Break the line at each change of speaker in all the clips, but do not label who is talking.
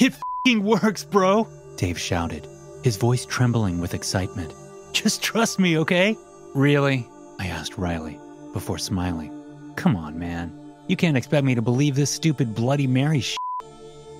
It fing works, bro, Dave shouted, his voice trembling with excitement. Just trust me, okay? Really? I asked wryly, before smiling. Come on, man. You can't expect me to believe this stupid Bloody Mary shit.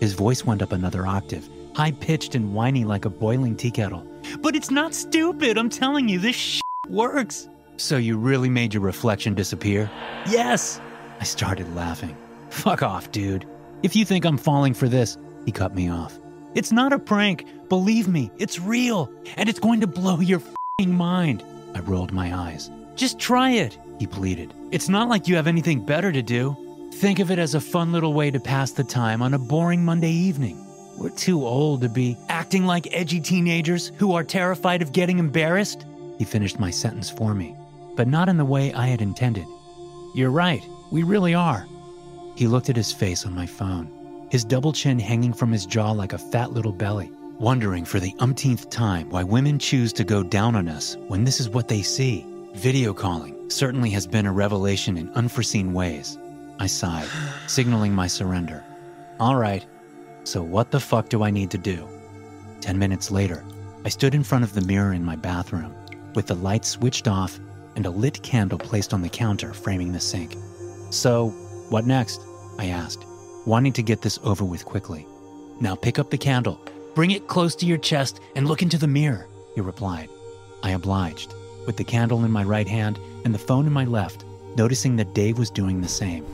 His voice went up another octave, high pitched and whiny like a boiling tea kettle. But it's not stupid, I'm telling you, this shit works. So you really made your reflection disappear? Yes! I started laughing. Fuck off, dude. If you think I'm falling for this, he cut me off. It's not a prank. Believe me, it's real, and it's going to blow your mind. I rolled my eyes. Just try it, he pleaded. It's not like you have anything better to do. Think of it as a fun little way to pass the time on a boring Monday evening. We're too old to be acting like edgy teenagers who are terrified of getting embarrassed. He finished my sentence for me, but not in the way I had intended. You're right, we really are. He looked at his face on my phone, his double chin hanging from his jaw like a fat little belly, wondering for the umpteenth time why women choose to go down on us when this is what they see. Video calling certainly has been a revelation in unforeseen ways. I sighed, signaling my surrender. All right, so what the fuck do I need to do? Ten minutes later, I stood in front of the mirror in my bathroom, with the lights switched off and a lit candle placed on the counter framing the sink. So, what next? I asked, wanting to get this over with quickly. Now pick up the candle, bring it close to your chest, and look into the mirror, he replied. I obliged, with the candle in my right hand and the phone in my left, noticing that Dave was doing the same.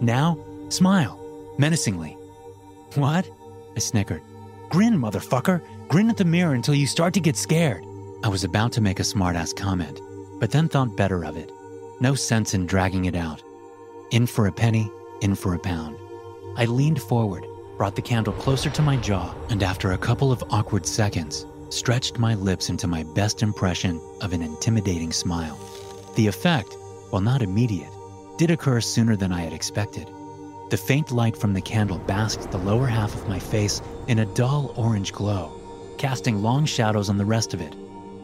Now, smile, menacingly. What? I snickered. Grin, motherfucker. Grin at the mirror until you start to get scared. I was about to make a smartass comment, but then thought better of it. No sense in dragging it out. In for a penny, in for a pound. I leaned forward, brought the candle closer to my jaw, and after a couple of awkward seconds, stretched my lips into my best impression of an intimidating smile. The effect, while not immediate, did occur sooner than I had expected. The faint light from the candle basked the lower half of my face in a dull orange glow, casting long shadows on the rest of it,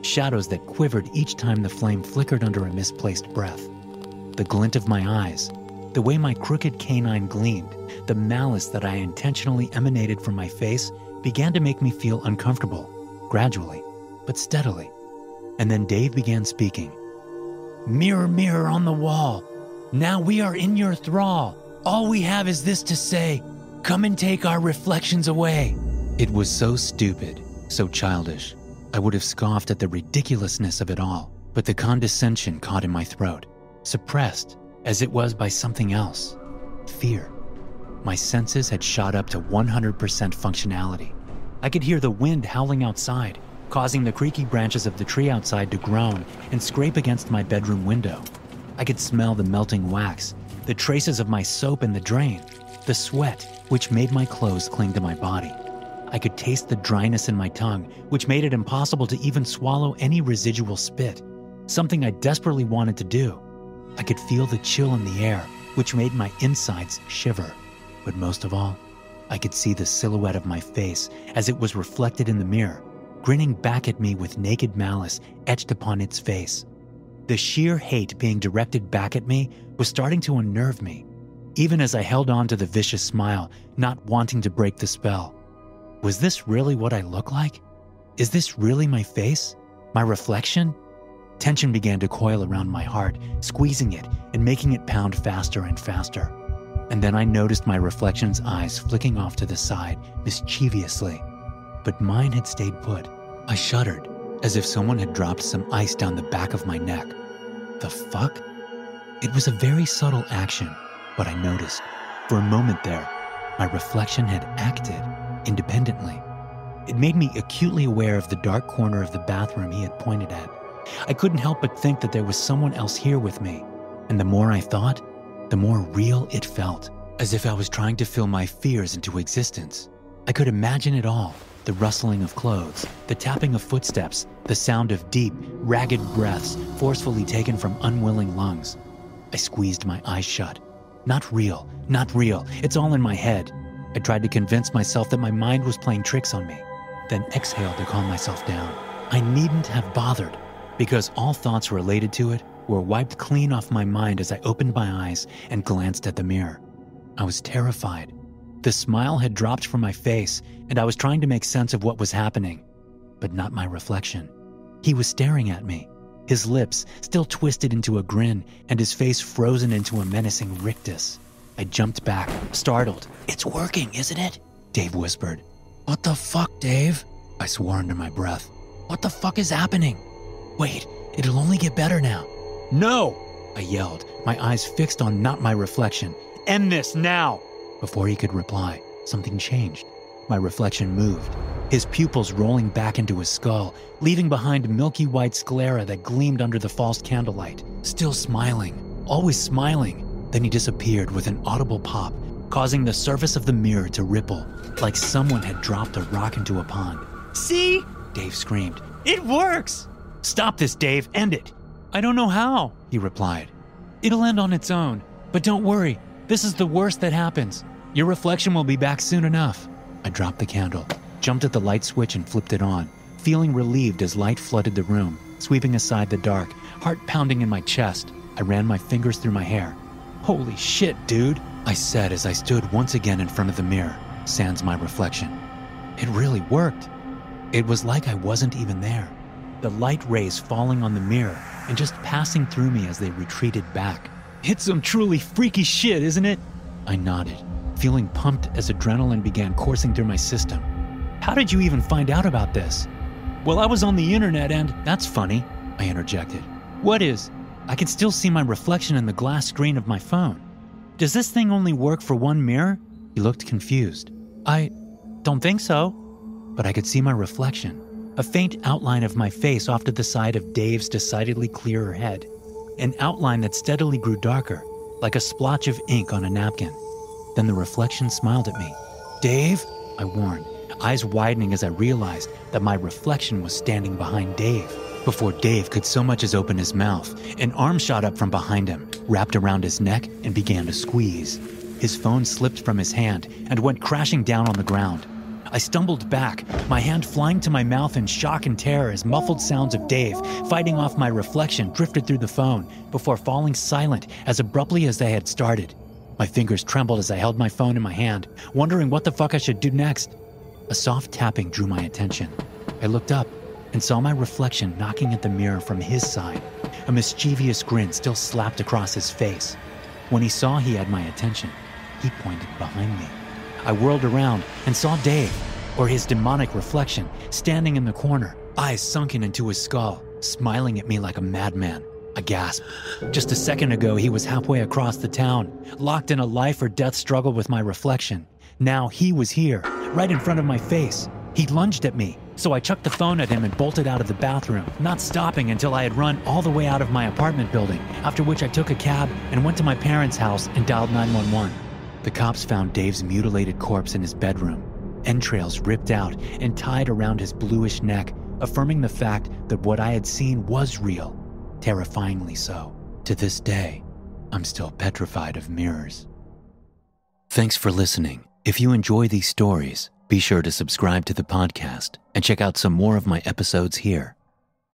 shadows that quivered each time the flame flickered under a misplaced breath. The glint of my eyes, the way my crooked canine gleamed, the malice that I intentionally emanated from my face began to make me feel uncomfortable, gradually, but steadily. And then Dave began speaking. Mirror, mirror on the wall, now we are in your thrall. All we have is this to say Come and take our reflections away. It was so stupid, so childish. I would have scoffed at the ridiculousness of it all, but the condescension caught in my throat, suppressed as it was by something else fear. My senses had shot up to 100% functionality. I could hear the wind howling outside, causing the creaky branches of the tree outside to groan and scrape against my bedroom window. I could smell the melting wax, the traces of my soap in the drain, the sweat which made my clothes cling to my body. I could taste the dryness in my tongue, which made it impossible to even swallow any residual spit, something I desperately wanted to do. I could feel the chill in the air, which made my insides shiver. But most of all, I could see the silhouette of my face as it was reflected in the mirror, grinning back at me with naked malice etched upon its face. The sheer hate being directed back at me was starting to unnerve me, even as I held on to the vicious smile, not wanting to break the spell. Was this really what I look like? Is this really my face? My reflection? Tension began to coil around my heart, squeezing it and making it pound faster and faster. And then I noticed my reflection's eyes flicking off to the side, mischievously. But mine had stayed put. I shuddered as if someone had dropped some ice down the back of my neck. The fuck? It was a very subtle action, but I noticed. For a moment there, my reflection had acted independently. It made me acutely aware of the dark corner of the bathroom he had pointed at. I couldn't help but think that there was someone else here with me, and the more I thought, the more real it felt, as if I was trying to fill my fears into existence. I could imagine it all the rustling of clothes, the tapping of footsteps, the sound of deep, ragged breaths forcefully taken from unwilling lungs. I squeezed my eyes shut. Not real, not real, it's all in my head. I tried to convince myself that my mind was playing tricks on me, then exhaled to calm myself down. I needn't have bothered, because all thoughts related to it were wiped clean off my mind as I opened my eyes and glanced at the mirror. I was terrified, The smile had dropped from my face, and I was trying to make sense of what was happening, but not my reflection. He was staring at me, his lips still twisted into a grin and his face frozen into a menacing rictus. I jumped back, startled. It's working, isn't it? Dave whispered. What the fuck, Dave? I swore under my breath. What the fuck is happening? Wait, it'll only get better now. No! I yelled, my eyes fixed on not my reflection. End this now! Before he could reply, something changed. My reflection moved, his pupils rolling back into his skull, leaving behind milky white sclera that gleamed under the false candlelight. Still smiling, always smiling. Then he disappeared with an audible pop, causing the surface of the mirror to ripple, like someone had dropped a rock into a pond. See? Dave screamed. It works! Stop this, Dave. End it. I don't know how, he replied. It'll end on its own, but don't worry. This is the worst that happens. Your reflection will be back soon enough. I dropped the candle, jumped at the light switch, and flipped it on, feeling relieved as light flooded the room, sweeping aside the dark, heart pounding in my chest. I ran my fingers through my hair. Holy shit, dude, I said as I stood once again in front of the mirror, sans my reflection. It really worked. It was like I wasn't even there. The light rays falling on the mirror and just passing through me as they retreated back. It's some truly freaky shit, isn't it? I nodded feeling pumped as adrenaline began coursing through my system. How did you even find out about this? Well, I was on the internet and that's funny, I interjected. What is? I can still see my reflection in the glass screen of my phone. Does this thing only work for one mirror? He looked confused. I don't think so. But I could see my reflection, a faint outline of my face off to the side of Dave's decidedly clearer head, an outline that steadily grew darker, like a splotch of ink on a napkin. Then the reflection smiled at me. Dave? I warned, eyes widening as I realized that my reflection was standing behind Dave. Before Dave could so much as open his mouth, an arm shot up from behind him, wrapped around his neck, and began to squeeze. His phone slipped from his hand and went crashing down on the ground. I stumbled back, my hand flying to my mouth in shock and terror as muffled sounds of Dave fighting off my reflection drifted through the phone before falling silent as abruptly as they had started. My fingers trembled as I held my phone in my hand, wondering what the fuck I should do next. A soft tapping drew my attention. I looked up and saw my reflection knocking at the mirror from his side, a mischievous grin still slapped across his face. When he saw he had my attention, he pointed behind me. I whirled around and saw Dave, or his demonic reflection, standing in the corner, eyes sunken into his skull, smiling at me like a madman. I gasped. Just a second ago, he was halfway across the town, locked in a life or death struggle with my reflection. Now he was here, right in front of my face. He lunged at me, so I chucked the phone at him and bolted out of the bathroom, not stopping until I had run all the way out of my apartment building, after which I took a cab and went to my parents' house and dialed 911. The cops found Dave's mutilated corpse in his bedroom, entrails ripped out and tied around his bluish neck, affirming the fact that what I had seen was real terrifyingly so. To this day, I'm still petrified of mirrors. Thanks for listening. If you enjoy these stories, be sure to subscribe to the podcast and check out some more of my episodes here.